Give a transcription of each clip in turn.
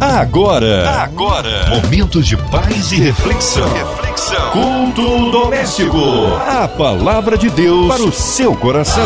Agora, agora, momentos de paz e reflexão. reflexão. Culto doméstico. A palavra de Deus para o seu coração.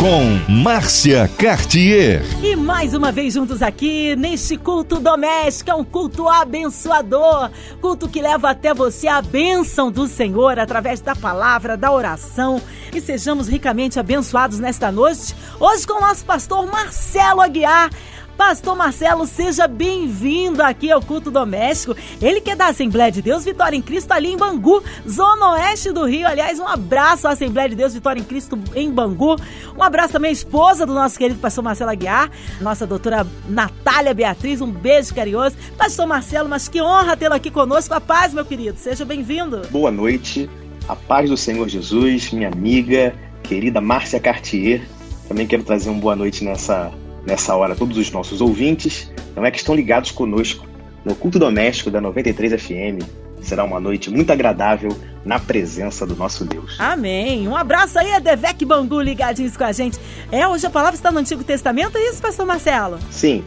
Com Márcia Cartier. E mais uma vez juntos aqui neste culto doméstico, é um culto abençoador, culto que leva até você a bênção do Senhor através da palavra, da oração. E sejamos ricamente abençoados nesta noite, hoje com o nosso pastor Marcelo Aguiar. Pastor Marcelo, seja bem-vindo aqui ao Culto Doméstico. Ele que é da Assembleia de Deus Vitória em Cristo ali em Bangu, zona oeste do Rio. Aliás, um abraço à Assembleia de Deus Vitória em Cristo em Bangu. Um abraço também à esposa do nosso querido pastor Marcelo Aguiar, nossa doutora Natália Beatriz. Um beijo carinhoso. Pastor Marcelo, mas que honra tê-lo aqui conosco. A paz, meu querido. Seja bem-vindo. Boa noite. A paz do Senhor Jesus, minha amiga, querida Márcia Cartier. Também quero trazer uma boa noite nessa nessa hora todos os nossos ouvintes, não é que estão ligados conosco no culto doméstico da 93 FM. Será uma noite muito agradável na presença do nosso Deus. Amém. Um abraço aí a Devec Bangu ligadinhos com a gente. É, hoje a palavra está no Antigo Testamento, é isso, pastor Marcelo? Sim.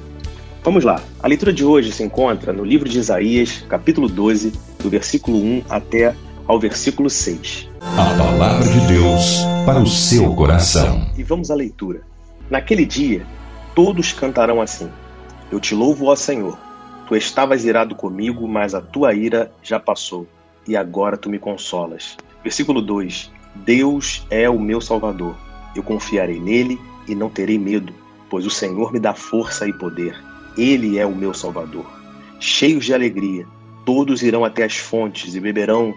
Vamos lá. A leitura de hoje se encontra no livro de Isaías, capítulo 12, do versículo 1 até ao versículo 6. A palavra de Deus para o seu coração. E vamos à leitura. Naquele dia, todos cantarão assim: Eu te louvo, ó Senhor. Tu estavas irado comigo, mas a tua ira já passou, e agora tu me consolas. Versículo 2: Deus é o meu Salvador. Eu confiarei nele e não terei medo, pois o Senhor me dá força e poder. Ele é o meu Salvador. Cheios de alegria, todos irão até as fontes e beberão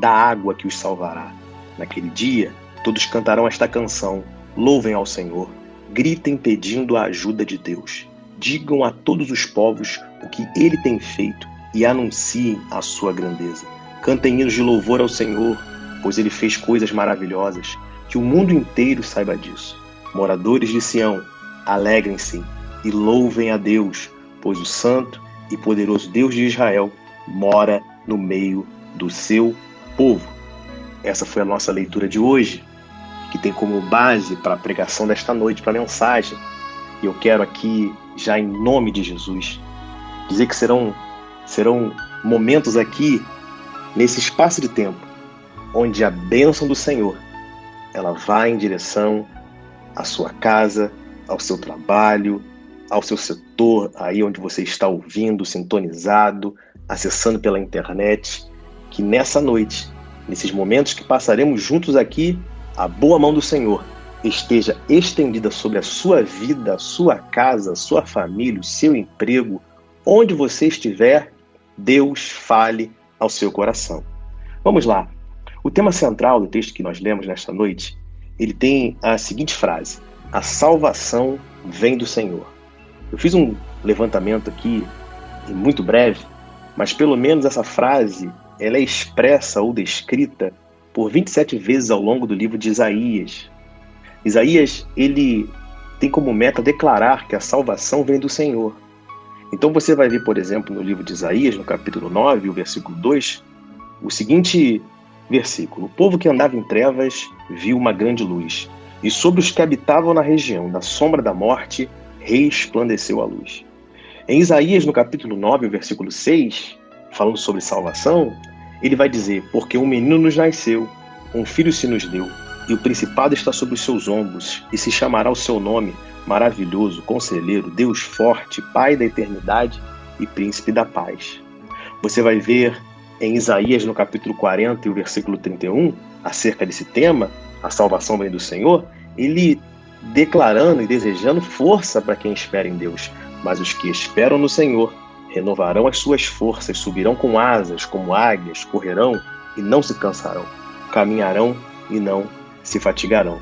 da água que os salvará. Naquele dia, todos cantarão esta canção: Louvem ao Senhor gritem pedindo a ajuda de Deus. Digam a todos os povos o que ele tem feito e anunciem a sua grandeza. Cantem hinos de louvor ao Senhor, pois ele fez coisas maravilhosas. Que o mundo inteiro saiba disso. Moradores de Sião, alegrem-se e louvem a Deus, pois o Santo e poderoso Deus de Israel mora no meio do seu povo. Essa foi a nossa leitura de hoje que tem como base para a pregação desta noite, para a mensagem. E eu quero aqui, já em nome de Jesus, dizer que serão, serão momentos aqui, nesse espaço de tempo, onde a bênção do Senhor ela vai em direção à sua casa, ao seu trabalho, ao seu setor, aí onde você está ouvindo, sintonizado, acessando pela internet, que nessa noite, nesses momentos que passaremos juntos aqui, a boa mão do Senhor esteja estendida sobre a sua vida, a sua casa, a sua família, o seu emprego, onde você estiver, Deus fale ao seu coração. Vamos lá. O tema central do texto que nós lemos nesta noite, ele tem a seguinte frase: A salvação vem do Senhor. Eu fiz um levantamento aqui, muito breve, mas pelo menos essa frase, ela é expressa ou descrita por 27 vezes ao longo do livro de Isaías. Isaías, ele tem como meta declarar que a salvação vem do Senhor. Então você vai ver, por exemplo, no livro de Isaías, no capítulo 9, o versículo 2, o seguinte versículo: O povo que andava em trevas viu uma grande luz, e sobre os que habitavam na região da sombra da morte resplandeceu a luz. Em Isaías, no capítulo 9, o versículo 6, falando sobre salvação, ele vai dizer: Porque um menino nos nasceu, um filho se nos deu, e o principado está sobre os seus ombros, e se chamará o seu nome maravilhoso, conselheiro, Deus forte, Pai da eternidade e príncipe da paz. Você vai ver em Isaías, no capítulo 40 e o versículo 31, acerca desse tema, a salvação vem do Senhor, ele declarando e desejando força para quem espera em Deus. Mas os que esperam no Senhor Renovarão as suas forças, subirão com asas como águias, correrão e não se cansarão, caminharão e não se fatigarão.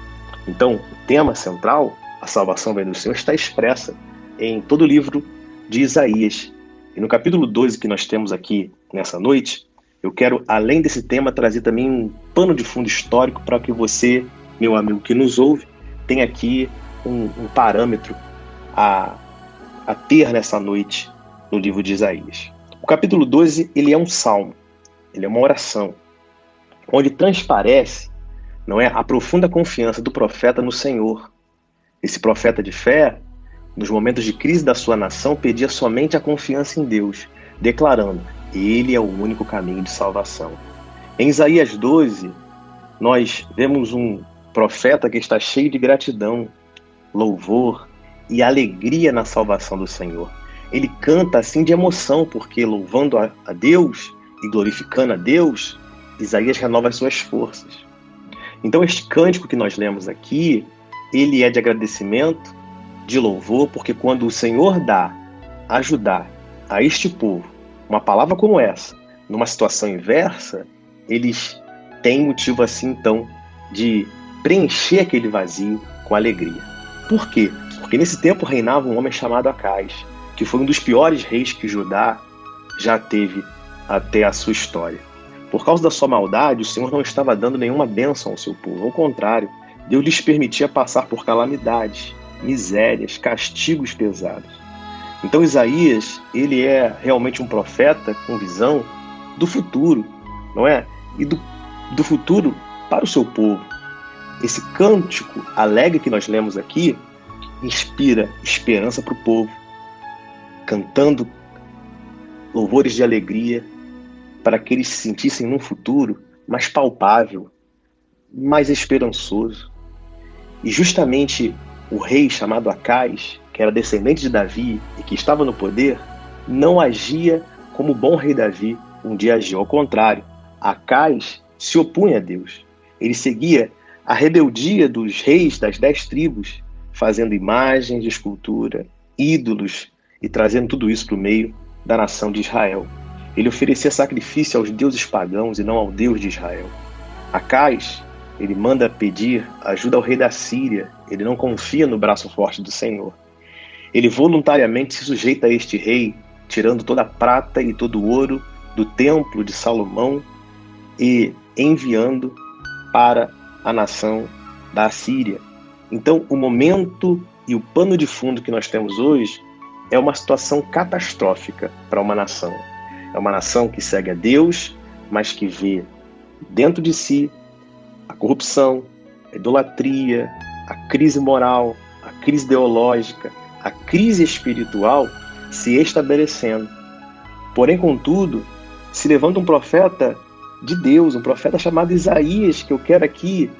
Então, o tema central, a salvação vem do Senhor, está expressa em todo o livro de Isaías. E no capítulo 12 que nós temos aqui nessa noite, eu quero, além desse tema, trazer também um pano de fundo histórico para que você, meu amigo que nos ouve, tenha aqui um, um parâmetro a, a ter nessa noite no livro de Isaías. O capítulo 12 ele é um salmo, ele é uma oração, onde transparece não é, a profunda confiança do profeta no Senhor. Esse profeta de fé, nos momentos de crise da sua nação, pedia somente a confiança em Deus, declarando: Ele é o único caminho de salvação. Em Isaías 12, nós vemos um profeta que está cheio de gratidão, louvor e alegria na salvação do Senhor. Ele canta assim de emoção, porque louvando a Deus e glorificando a Deus, Isaías renova as suas forças. Então, este cântico que nós lemos aqui, ele é de agradecimento, de louvor, porque quando o Senhor dá, ajudar a este povo uma palavra como essa, numa situação inversa, eles têm motivo assim então de preencher aquele vazio com alegria. Por quê? Porque nesse tempo reinava um homem chamado Acais, que foi um dos piores reis que Judá já teve até a sua história. Por causa da sua maldade, o Senhor não estava dando nenhuma bênção ao seu povo. Ao contrário, Deus lhes permitia passar por calamidades, misérias, castigos pesados. Então Isaías, ele é realmente um profeta com visão do futuro, não é? E do, do futuro para o seu povo. Esse cântico alegre que nós lemos aqui inspira esperança para o povo, cantando louvores de alegria para que eles se sentissem num futuro mais palpável, mais esperançoso. E justamente o rei chamado Acais, que era descendente de Davi e que estava no poder, não agia como o bom rei Davi um dia agiu. Ao contrário, Acais se opunha a Deus. Ele seguia a rebeldia dos reis das dez tribos, fazendo imagens de escultura, ídolos e trazendo tudo isso para o meio da nação de Israel. Ele oferecia sacrifício aos deuses pagãos e não ao Deus de Israel. Acais ele manda pedir ajuda ao rei da Síria. Ele não confia no braço forte do Senhor. Ele voluntariamente se sujeita a este rei, tirando toda a prata e todo o ouro do templo de Salomão e enviando para a nação da Síria. Então, o momento e o pano de fundo que nós temos hoje é uma situação catastrófica para uma nação. É uma nação que segue a Deus, mas que vê dentro de si a corrupção, a idolatria, a crise moral, a crise ideológica, a crise espiritual se estabelecendo. Porém, contudo, se levanta um profeta de Deus, um profeta chamado Isaías, que eu quero aqui,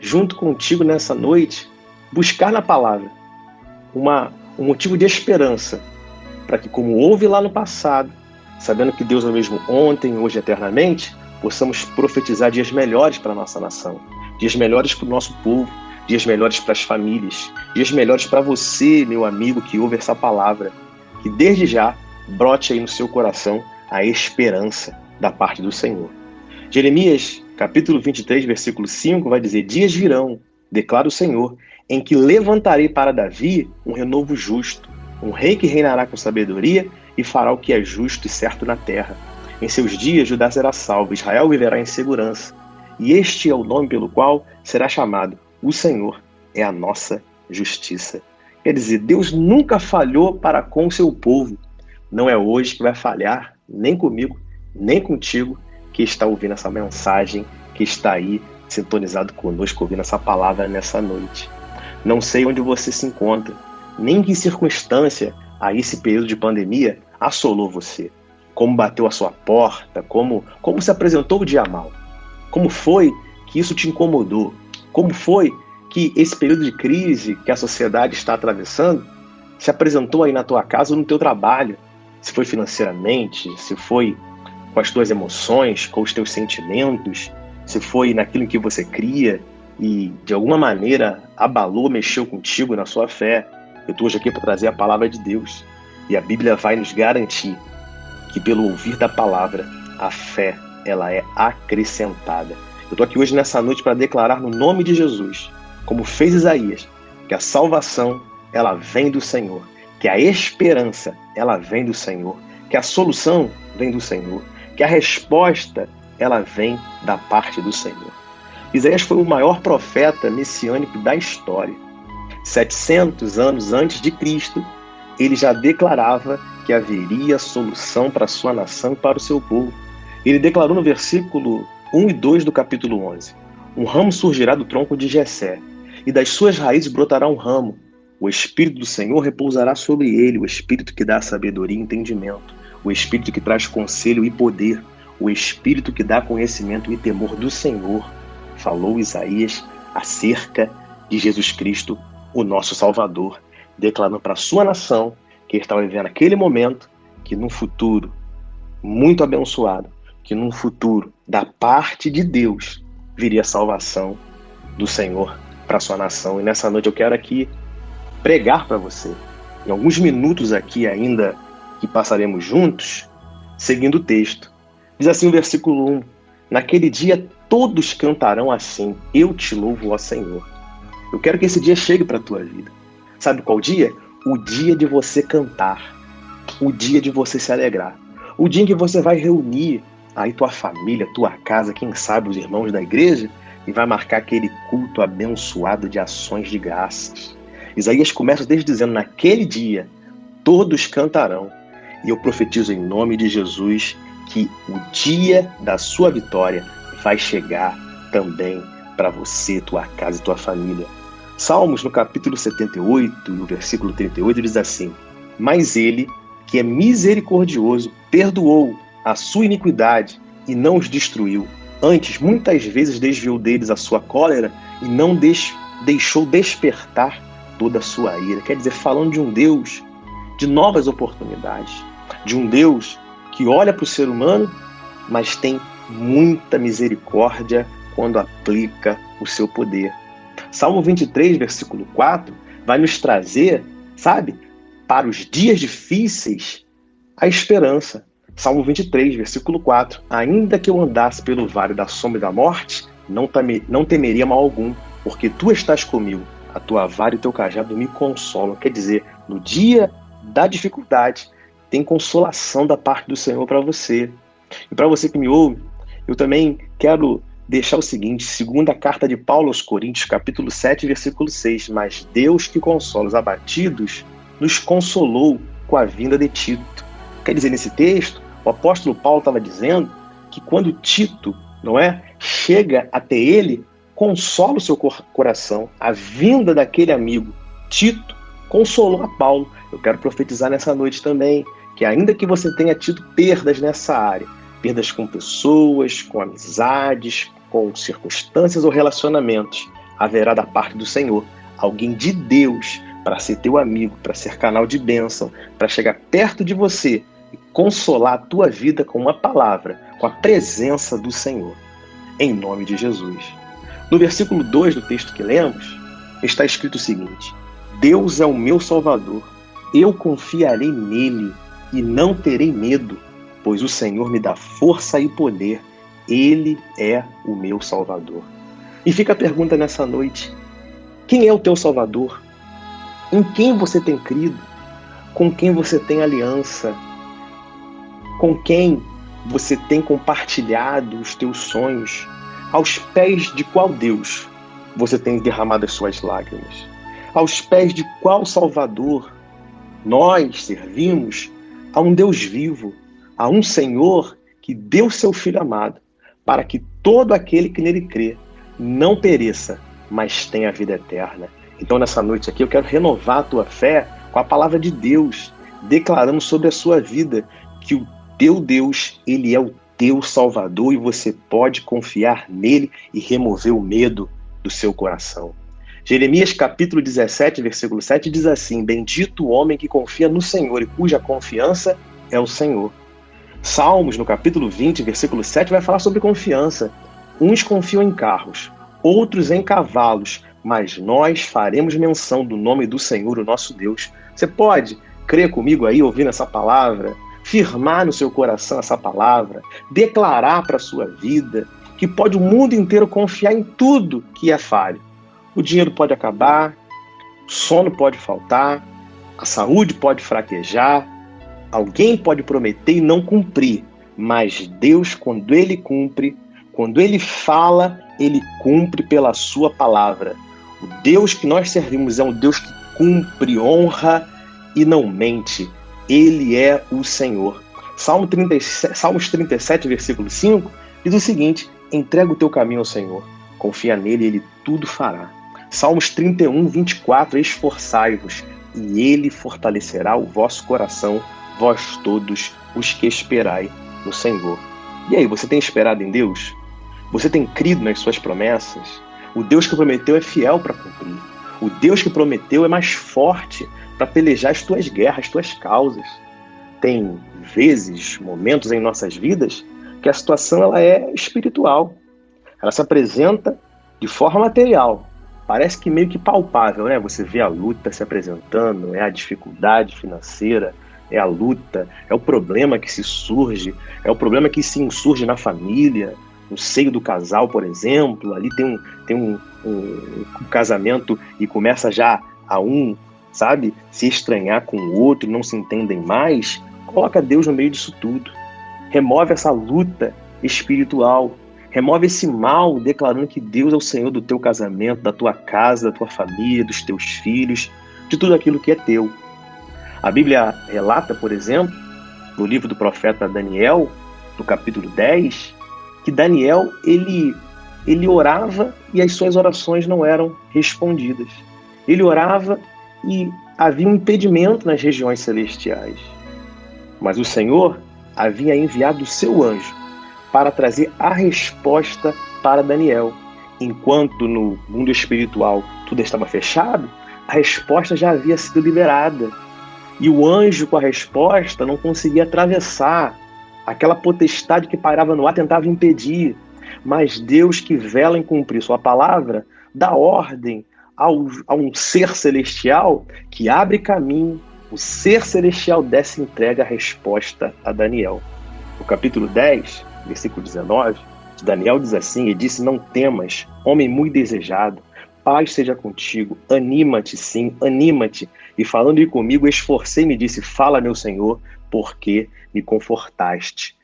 junto contigo nessa noite, buscar na palavra uma, um motivo de esperança, para que, como houve lá no passado, sabendo que Deus é o mesmo ontem, hoje e eternamente, possamos profetizar dias melhores para a nossa nação, dias melhores para o nosso povo, dias melhores para as famílias, dias melhores para você, meu amigo, que ouve essa palavra. Que desde já brote aí no seu coração a esperança da parte do Senhor. Jeremias, capítulo 23, versículo 5, vai dizer: Dias virão, declara o Senhor, em que levantarei para Davi um renovo justo, um rei que reinará com sabedoria e fará o que é justo e certo na terra em seus dias, Judá será salvo, Israel viverá em segurança. E este é o nome pelo qual será chamado: O Senhor é a nossa justiça. Quer dizer, Deus nunca falhou para com o seu povo. Não é hoje que vai falhar, nem comigo, nem contigo, que está ouvindo essa mensagem, que está aí sintonizado conosco, ouvindo essa palavra nessa noite. Não sei onde você se encontra, nem que circunstância a esse período de pandemia assolou você como bateu a sua porta, como, como se apresentou o dia mal. Como foi que isso te incomodou? Como foi que esse período de crise que a sociedade está atravessando se apresentou aí na tua casa ou no teu trabalho? Se foi financeiramente, se foi com as tuas emoções, com os teus sentimentos, se foi naquilo que você cria e de alguma maneira abalou, mexeu contigo na sua fé. Eu estou hoje aqui para trazer a palavra de Deus e a Bíblia vai nos garantir que pelo ouvir da palavra a fé ela é acrescentada. Eu estou aqui hoje nessa noite para declarar no nome de Jesus, como fez Isaías, que a salvação ela vem do Senhor, que a esperança ela vem do Senhor, que a solução vem do Senhor, que a resposta ela vem da parte do Senhor. Isaías foi o maior profeta messiânico da história. 700 anos antes de Cristo, ele já declarava que haveria solução para a sua nação e para o seu povo. Ele declarou no versículo 1 e 2 do capítulo 11: Um ramo surgirá do tronco de Jessé, e das suas raízes brotará um ramo. O Espírito do Senhor repousará sobre ele, o Espírito que dá sabedoria e entendimento, o Espírito que traz conselho e poder, o Espírito que dá conhecimento e temor do Senhor. Falou Isaías acerca de Jesus Cristo, o nosso Salvador, declarando para a sua nação que estava vivendo aquele momento que num futuro muito abençoado, que num futuro da parte de Deus viria a salvação do Senhor para sua nação. E nessa noite eu quero aqui pregar para você. Em alguns minutos aqui ainda que passaremos juntos, seguindo o texto. Diz assim o versículo 1: Naquele dia todos cantarão assim: Eu te louvo, ó Senhor. Eu quero que esse dia chegue para a tua vida. Sabe qual dia? O dia de você cantar, o dia de você se alegrar, o dia em que você vai reunir aí tua família, tua casa, quem sabe os irmãos da igreja, e vai marcar aquele culto abençoado de ações de graças. Isaías começa desde dizendo: Naquele dia todos cantarão. E eu profetizo em nome de Jesus que o dia da sua vitória vai chegar também para você, tua casa e tua família. Salmos, no capítulo 78, no versículo 38, diz assim: Mas ele, que é misericordioso, perdoou a sua iniquidade e não os destruiu. Antes, muitas vezes desviou deles a sua cólera e não deixou despertar toda a sua ira. Quer dizer, falando de um Deus de novas oportunidades, de um Deus que olha para o ser humano, mas tem muita misericórdia quando aplica o seu poder. Salmo 23, versículo 4, vai nos trazer, sabe, para os dias difíceis, a esperança. Salmo 23, versículo 4: Ainda que eu andasse pelo vale da sombra da morte, não, não temeria mal algum, porque tu estás comigo, a tua vara e o teu cajado me consolam. Quer dizer, no dia da dificuldade, tem consolação da parte do Senhor para você. E para você que me ouve, eu também quero deixar o seguinte, segunda carta de Paulo aos Coríntios, capítulo 7, versículo 6, mas Deus que consola os abatidos, nos consolou com a vinda de Tito. Quer dizer, nesse texto, o apóstolo Paulo estava dizendo que quando Tito, não é, chega até ele, consola o seu coração. A vinda daquele amigo, Tito, consolou a Paulo. Eu quero profetizar nessa noite também que ainda que você tenha tido perdas nessa área, perdas com pessoas, com amizades, com circunstâncias ou relacionamentos, haverá da parte do Senhor alguém de Deus para ser teu amigo, para ser canal de bênção, para chegar perto de você e consolar a tua vida com uma palavra, com a presença do Senhor. Em nome de Jesus. No versículo 2 do texto que lemos, está escrito o seguinte: Deus é o meu Salvador, eu confiarei nele e não terei medo, pois o Senhor me dá força e poder, ele é o meu Salvador. E fica a pergunta nessa noite: quem é o teu Salvador? Em quem você tem crido? Com quem você tem aliança? Com quem você tem compartilhado os teus sonhos? Aos pés de qual Deus você tem derramado as suas lágrimas? Aos pés de qual Salvador nós servimos a um Deus vivo, a um Senhor que deu seu Filho amado, para que todo aquele que nele crê não pereça, mas tenha a vida eterna. Então, nessa noite aqui, eu quero renovar a tua fé com a palavra de Deus, declarando sobre a sua vida que o teu Deus, ele é o teu Salvador e você pode confiar nele e remover o medo do seu coração. Jeremias capítulo 17, versículo 7 diz assim: Bendito o homem que confia no Senhor e cuja confiança é o Senhor. Salmos, no capítulo 20, versículo 7, vai falar sobre confiança. Uns confiam em carros, outros em cavalos, mas nós faremos menção do nome do Senhor, o nosso Deus. Você pode crer comigo aí, ouvindo essa palavra, firmar no seu coração essa palavra, declarar para a sua vida que pode o mundo inteiro confiar em tudo que é falho o dinheiro pode acabar, o sono pode faltar, a saúde pode fraquejar, alguém pode prometer e não cumprir, mas Deus, quando Ele cumpre, quando Ele fala, Ele cumpre pela Sua palavra. O Deus que nós servimos é um Deus que cumpre, honra e não mente. Ele é o Senhor. Salmo 37, Salmos 37, versículo 5, diz o seguinte: entrega o teu caminho ao Senhor, confia nele e ele tudo fará. Salmos 31, 24: Esforçai-vos, e ele fortalecerá o vosso coração, vós todos os que esperai no Senhor. E aí, você tem esperado em Deus? Você tem crido nas suas promessas? O Deus que prometeu é fiel para cumprir. O Deus que prometeu é mais forte para pelejar as tuas guerras, as tuas causas. Tem vezes, momentos em nossas vidas que a situação ela é espiritual. Ela se apresenta de forma material. Parece que meio que palpável, né? Você vê a luta se apresentando, é a dificuldade financeira, é a luta, é o problema que se surge, é o problema que se insurge na família, no seio do casal, por exemplo. Ali tem um, tem um, um, um casamento e começa já a um, sabe, se estranhar com o outro, não se entendem mais. Coloca Deus no meio disso tudo. Remove essa luta espiritual. Remove esse mal, declarando que Deus é o Senhor do teu casamento, da tua casa, da tua família, dos teus filhos, de tudo aquilo que é teu. A Bíblia relata, por exemplo, no livro do profeta Daniel, no capítulo 10, que Daniel ele ele orava e as suas orações não eram respondidas. Ele orava e havia um impedimento nas regiões celestiais. Mas o Senhor havia enviado o seu anjo para trazer a resposta para Daniel. Enquanto no mundo espiritual tudo estava fechado, a resposta já havia sido liberada. E o anjo, com a resposta, não conseguia atravessar. Aquela potestade que pairava no ar tentava impedir. Mas Deus, que vela em cumprir Sua palavra, dá ordem ao, a um ser celestial que abre caminho. O ser celestial dessa entrega a resposta a Daniel. No capítulo 10, versículo 19, Daniel diz assim: E disse: Não temas, homem muito desejado, paz seja contigo, anima-te sim, anima-te. E falando comigo, esforcei-me e disse: Fala, meu Senhor, porque me confortaste.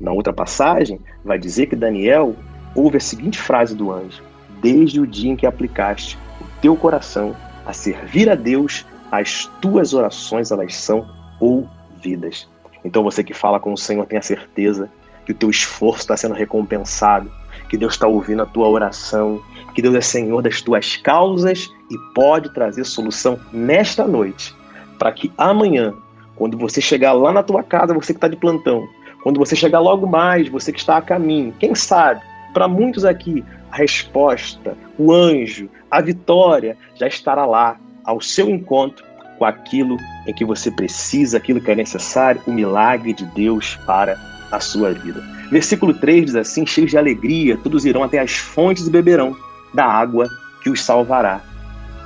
Na outra passagem, vai dizer que Daniel ouve a seguinte frase do anjo: Desde o dia em que aplicaste o teu coração a servir a Deus, as tuas orações elas são ouvidas. Então você que fala com o Senhor tenha certeza que o teu esforço está sendo recompensado, que Deus está ouvindo a tua oração, que Deus é Senhor das tuas causas e pode trazer solução nesta noite, para que amanhã, quando você chegar lá na tua casa, você que está de plantão, quando você chegar logo mais, você que está a caminho, quem sabe, para muitos aqui, a resposta, o anjo, a vitória já estará lá ao seu encontro com aquilo em que você precisa, aquilo que é necessário, o milagre de Deus para a sua vida. Versículo 3 diz assim: cheios de alegria, todos irão até as fontes e beberão da água que os salvará.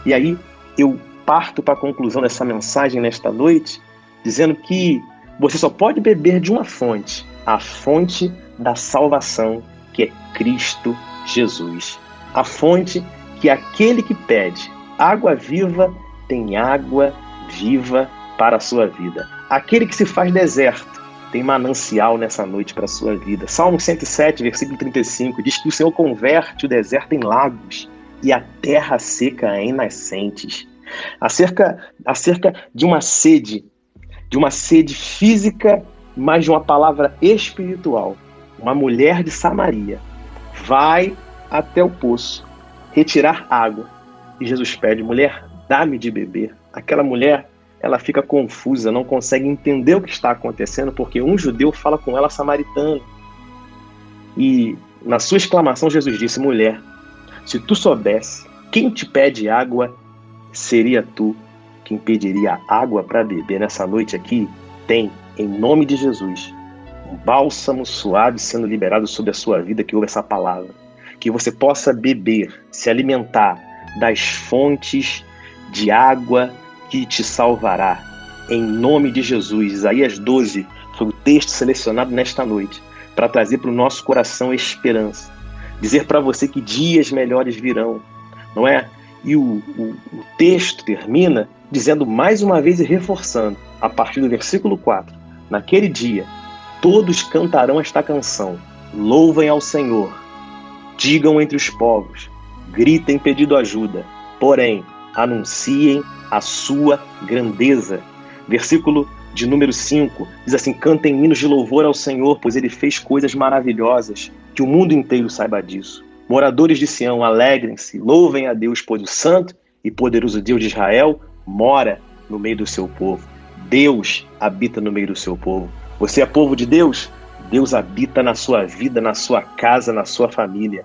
E aí eu parto para a conclusão dessa mensagem nesta noite, dizendo que você só pode beber de uma fonte, a fonte da salvação, que é Cristo Jesus. A fonte que aquele que pede água viva tem água viva para a sua vida. Aquele que se faz deserto tem manancial nessa noite para a sua vida. Salmo 107, versículo 35, diz que o Senhor converte o deserto em lagos e a terra seca em nascentes. Acerca, acerca de uma sede, de uma sede física, mas de uma palavra espiritual. Uma mulher de Samaria vai até o poço retirar água. E Jesus pede, mulher, dá-me de beber. Aquela mulher, ela fica confusa, não consegue entender o que está acontecendo, porque um judeu fala com ela samaritano. E na sua exclamação, Jesus disse: Mulher, se tu soubesse quem te pede água, seria tu quem pediria água para beber nessa noite aqui. Tem, em nome de Jesus, um bálsamo suave sendo liberado sobre a sua vida que ouve essa palavra que você possa beber, se alimentar das fontes de água que te salvará. Em nome de Jesus. Isaías 12 foi o texto selecionado nesta noite para trazer para o nosso coração esperança. Dizer para você que dias melhores virão, não é? E o, o, o texto termina dizendo mais uma vez e reforçando, a partir do versículo 4: Naquele dia, todos cantarão esta canção: Louvem ao Senhor Digam entre os povos, gritem pedindo ajuda, porém anunciem a sua grandeza. Versículo de número 5 diz assim: Cantem hinos de louvor ao Senhor, pois ele fez coisas maravilhosas, que o mundo inteiro saiba disso. Moradores de Sião, alegrem-se, louvem a Deus, pois o santo e poderoso Deus de Israel mora no meio do seu povo. Deus habita no meio do seu povo. Você é povo de Deus? Deus habita na sua vida, na sua casa, na sua família.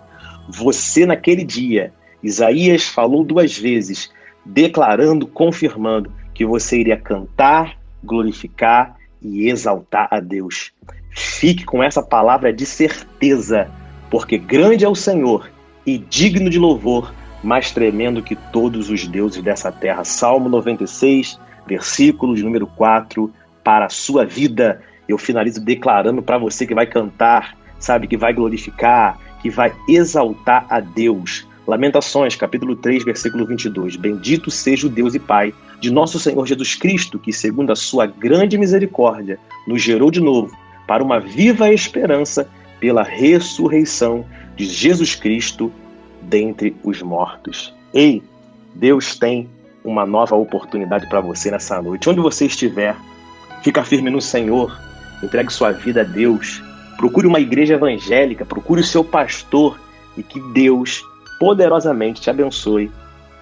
Você, naquele dia, Isaías falou duas vezes, declarando, confirmando que você iria cantar, glorificar e exaltar a Deus. Fique com essa palavra de certeza, porque grande é o Senhor e digno de louvor, mais tremendo que todos os deuses dessa terra. Salmo 96, versículo de número 4, para a sua vida. Eu finalizo declarando para você que vai cantar, sabe, que vai glorificar, que vai exaltar a Deus. Lamentações, capítulo 3, versículo 22. Bendito seja o Deus e Pai de nosso Senhor Jesus Cristo, que, segundo a sua grande misericórdia, nos gerou de novo para uma viva esperança pela ressurreição de Jesus Cristo dentre os mortos. Ei, Deus tem uma nova oportunidade para você nessa noite. Onde você estiver, fica firme no Senhor, entregue sua vida a Deus, procure uma igreja evangélica, procure o seu pastor e que Deus poderosamente te abençoe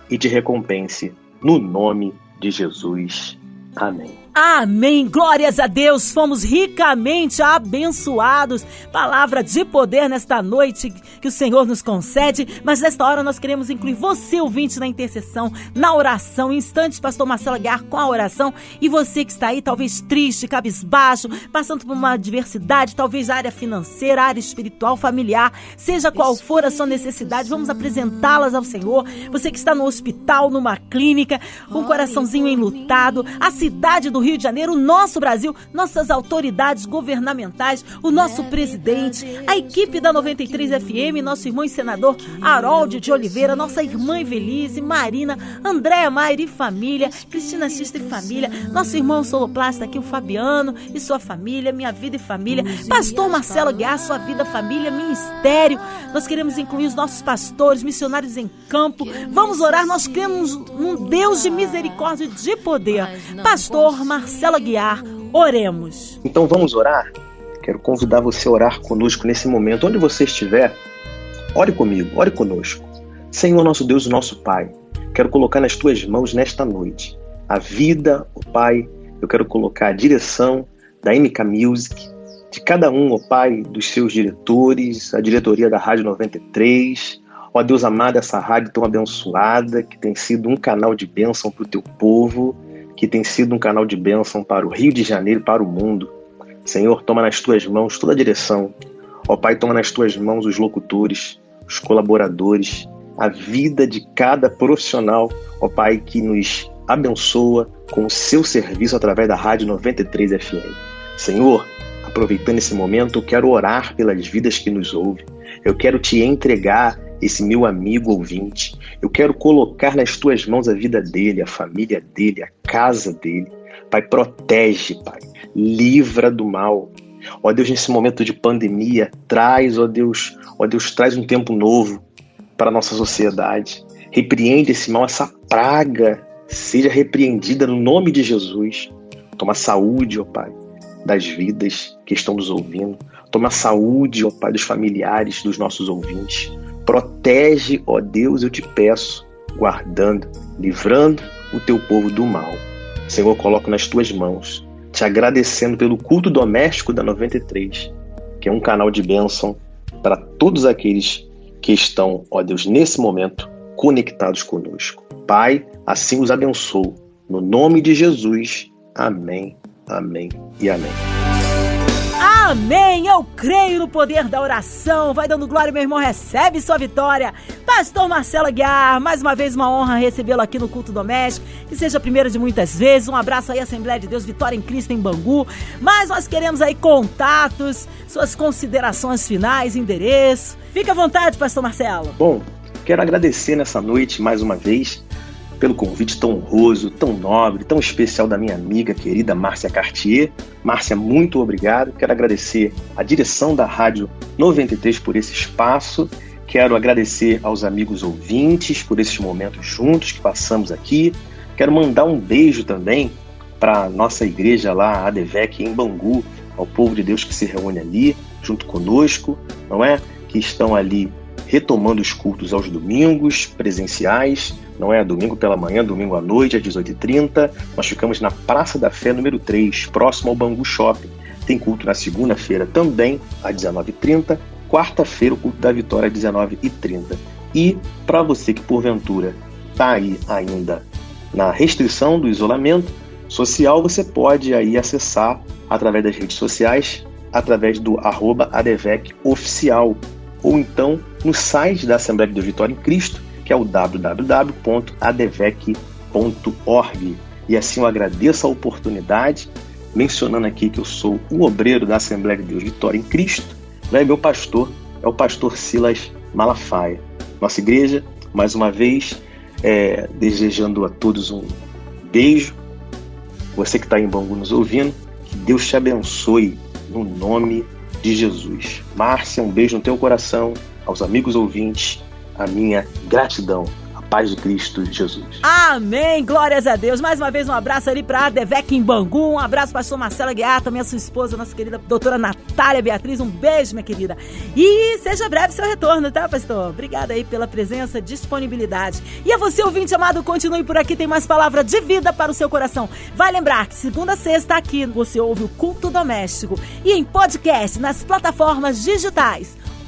e te recompense no nome de Jesus. Amém. Amém. Glórias a Deus. Fomos ricamente abençoados. Palavra de poder nesta noite que o Senhor nos concede. Mas nesta hora nós queremos incluir você, ouvinte, na intercessão, na oração. Instantes, Pastor Marcelo Aguiar com a oração. E você que está aí, talvez triste, cabisbaixo, passando por uma adversidade, talvez área financeira, área espiritual, familiar, seja qual for a sua necessidade, vamos apresentá-las ao Senhor. Você que está no hospital, numa clínica, com um coraçãozinho enlutado, a cidade do Rio de Janeiro, o nosso Brasil, nossas autoridades governamentais, o nosso presidente, a equipe da 93 FM, nosso irmão e senador Harold de Oliveira, nossa irmã Evelise, Marina, Andréa Maier e família, Cristina Xista e família, nosso irmão soloplasta aqui, o Fabiano e sua família, minha vida e família, pastor Marcelo Guiar, sua vida, família, ministério. Nós queremos incluir os nossos pastores, missionários em campo. Vamos orar, nós cremos num Deus de misericórdia e de poder. Pastor Marcela Guiar. Oremos. Então vamos orar? Quero convidar você a orar conosco nesse momento. Onde você estiver, ore comigo, ore conosco. Senhor, nosso Deus, nosso Pai, quero colocar nas tuas mãos nesta noite a vida, o Pai, eu quero colocar a direção da MK Music, de cada um, ó Pai, dos seus diretores, a diretoria da Rádio 93. Ó Deus amado, essa rádio tão abençoada, que tem sido um canal de bênção para o teu povo que tem sido um canal de bênção para o Rio de Janeiro e para o mundo. Senhor, toma nas tuas mãos toda a direção. Ó Pai, toma nas tuas mãos os locutores, os colaboradores, a vida de cada profissional, ó Pai, que nos abençoa com o seu serviço através da Rádio 93 FM. Senhor, aproveitando esse momento, eu quero orar pelas vidas que nos ouvem. Eu quero te entregar esse meu amigo ouvinte. Eu quero colocar nas tuas mãos a vida dele, a família dele, a casa dele. Pai, protege, Pai. Livra do mal. Ó Deus, nesse momento de pandemia, traz, ó Deus, ó Deus, traz um tempo novo para a nossa sociedade. Repreende esse mal, essa praga, seja repreendida no nome de Jesus. Toma saúde, ó Pai, das vidas que estão nos ouvindo. Toma saúde, ó Pai, dos familiares dos nossos ouvintes. Protege, ó Deus, eu te peço, guardando, livrando o teu povo do mal. Senhor, coloco nas tuas mãos, te agradecendo pelo culto doméstico da 93, que é um canal de bênção para todos aqueles que estão, ó Deus, nesse momento conectados conosco. Pai, assim os abençoo. No nome de Jesus. Amém, amém e amém. Amém! Eu creio no poder da oração. Vai dando glória, meu irmão, recebe sua vitória. Pastor Marcelo Aguiar, mais uma vez uma honra recebê-lo aqui no culto doméstico. Que seja a primeira de muitas vezes. Um abraço aí, Assembleia de Deus, Vitória em Cristo em Bangu. Mas nós queremos aí contatos, suas considerações finais, endereço. Fique à vontade, Pastor Marcelo. Bom, quero agradecer nessa noite mais uma vez pelo convite tão honroso, tão nobre, tão especial da minha amiga querida Márcia Cartier. Márcia, muito obrigado. Quero agradecer a direção da Rádio 93 por esse espaço. Quero agradecer aos amigos ouvintes por esses momentos juntos que passamos aqui. Quero mandar um beijo também para nossa igreja lá, a ADVEC, em Bangu, ao povo de Deus que se reúne ali, junto conosco, não é? Que estão ali retomando os cultos aos domingos, presenciais, não é? Domingo pela manhã, domingo à noite, às 18h30. Nós ficamos na Praça da Fé número 3, próximo ao Bangu Shopping. Tem culto na segunda-feira também, às 19h30. Quarta-feira, o culto da Vitória, às 19h30. E para você que porventura está aí ainda na restrição do isolamento social, você pode aí acessar através das redes sociais, através do arroba oficial, ou então no site da Assembleia de Deus Vitória em Cristo, que é o www.advec.org. E assim eu agradeço a oportunidade, mencionando aqui que eu sou o obreiro da Assembleia de Deus Vitória em Cristo, né? meu pastor é o pastor Silas Malafaia. Nossa igreja, mais uma vez, é, desejando a todos um beijo. Você que está em Bangu nos ouvindo, que Deus te abençoe no nome de Jesus. Márcia, um beijo no teu coração, aos amigos ouvintes, a minha gratidão paz de Cristo Jesus. Amém, glórias a Deus. Mais uma vez um abraço ali para a Devec em Bangu, um abraço para a pastor Marcela Guiar, também a sua esposa, nossa querida doutora Natália Beatriz, um beijo, minha querida. E seja breve seu retorno, tá, pastor? Obrigada aí pela presença, disponibilidade. E a você, ouvinte amado, continue por aqui, tem mais palavra de vida para o seu coração. Vai lembrar que segunda a sexta aqui você ouve o Culto Doméstico e em podcast nas plataformas digitais